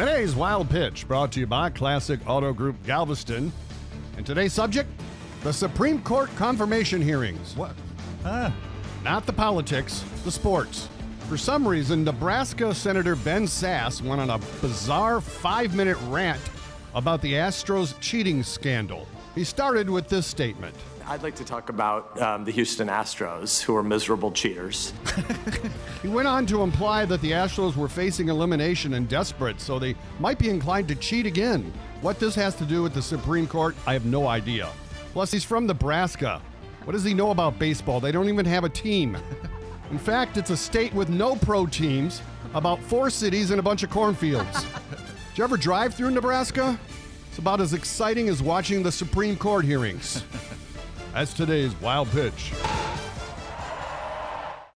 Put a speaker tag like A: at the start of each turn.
A: Today's Wild Pitch brought to you by Classic Auto Group Galveston. And today's subject the Supreme Court confirmation hearings.
B: What? Huh?
A: Not the politics, the sports. For some reason, Nebraska Senator Ben Sasse went on a bizarre five minute rant about the Astros cheating scandal. He started with this statement
C: I'd like to talk about um, the Houston Astros, who are miserable cheaters.
A: He went on to imply that the Astros were facing elimination and desperate, so they might be inclined to cheat again. What this has to do with the Supreme Court, I have no idea. Plus, he's from Nebraska. What does he know about baseball? They don't even have a team. In fact, it's a state with no pro teams, about four cities and a bunch of cornfields. Did you ever drive through Nebraska? It's about as exciting as watching the Supreme Court hearings. That's today's Wild Pitch.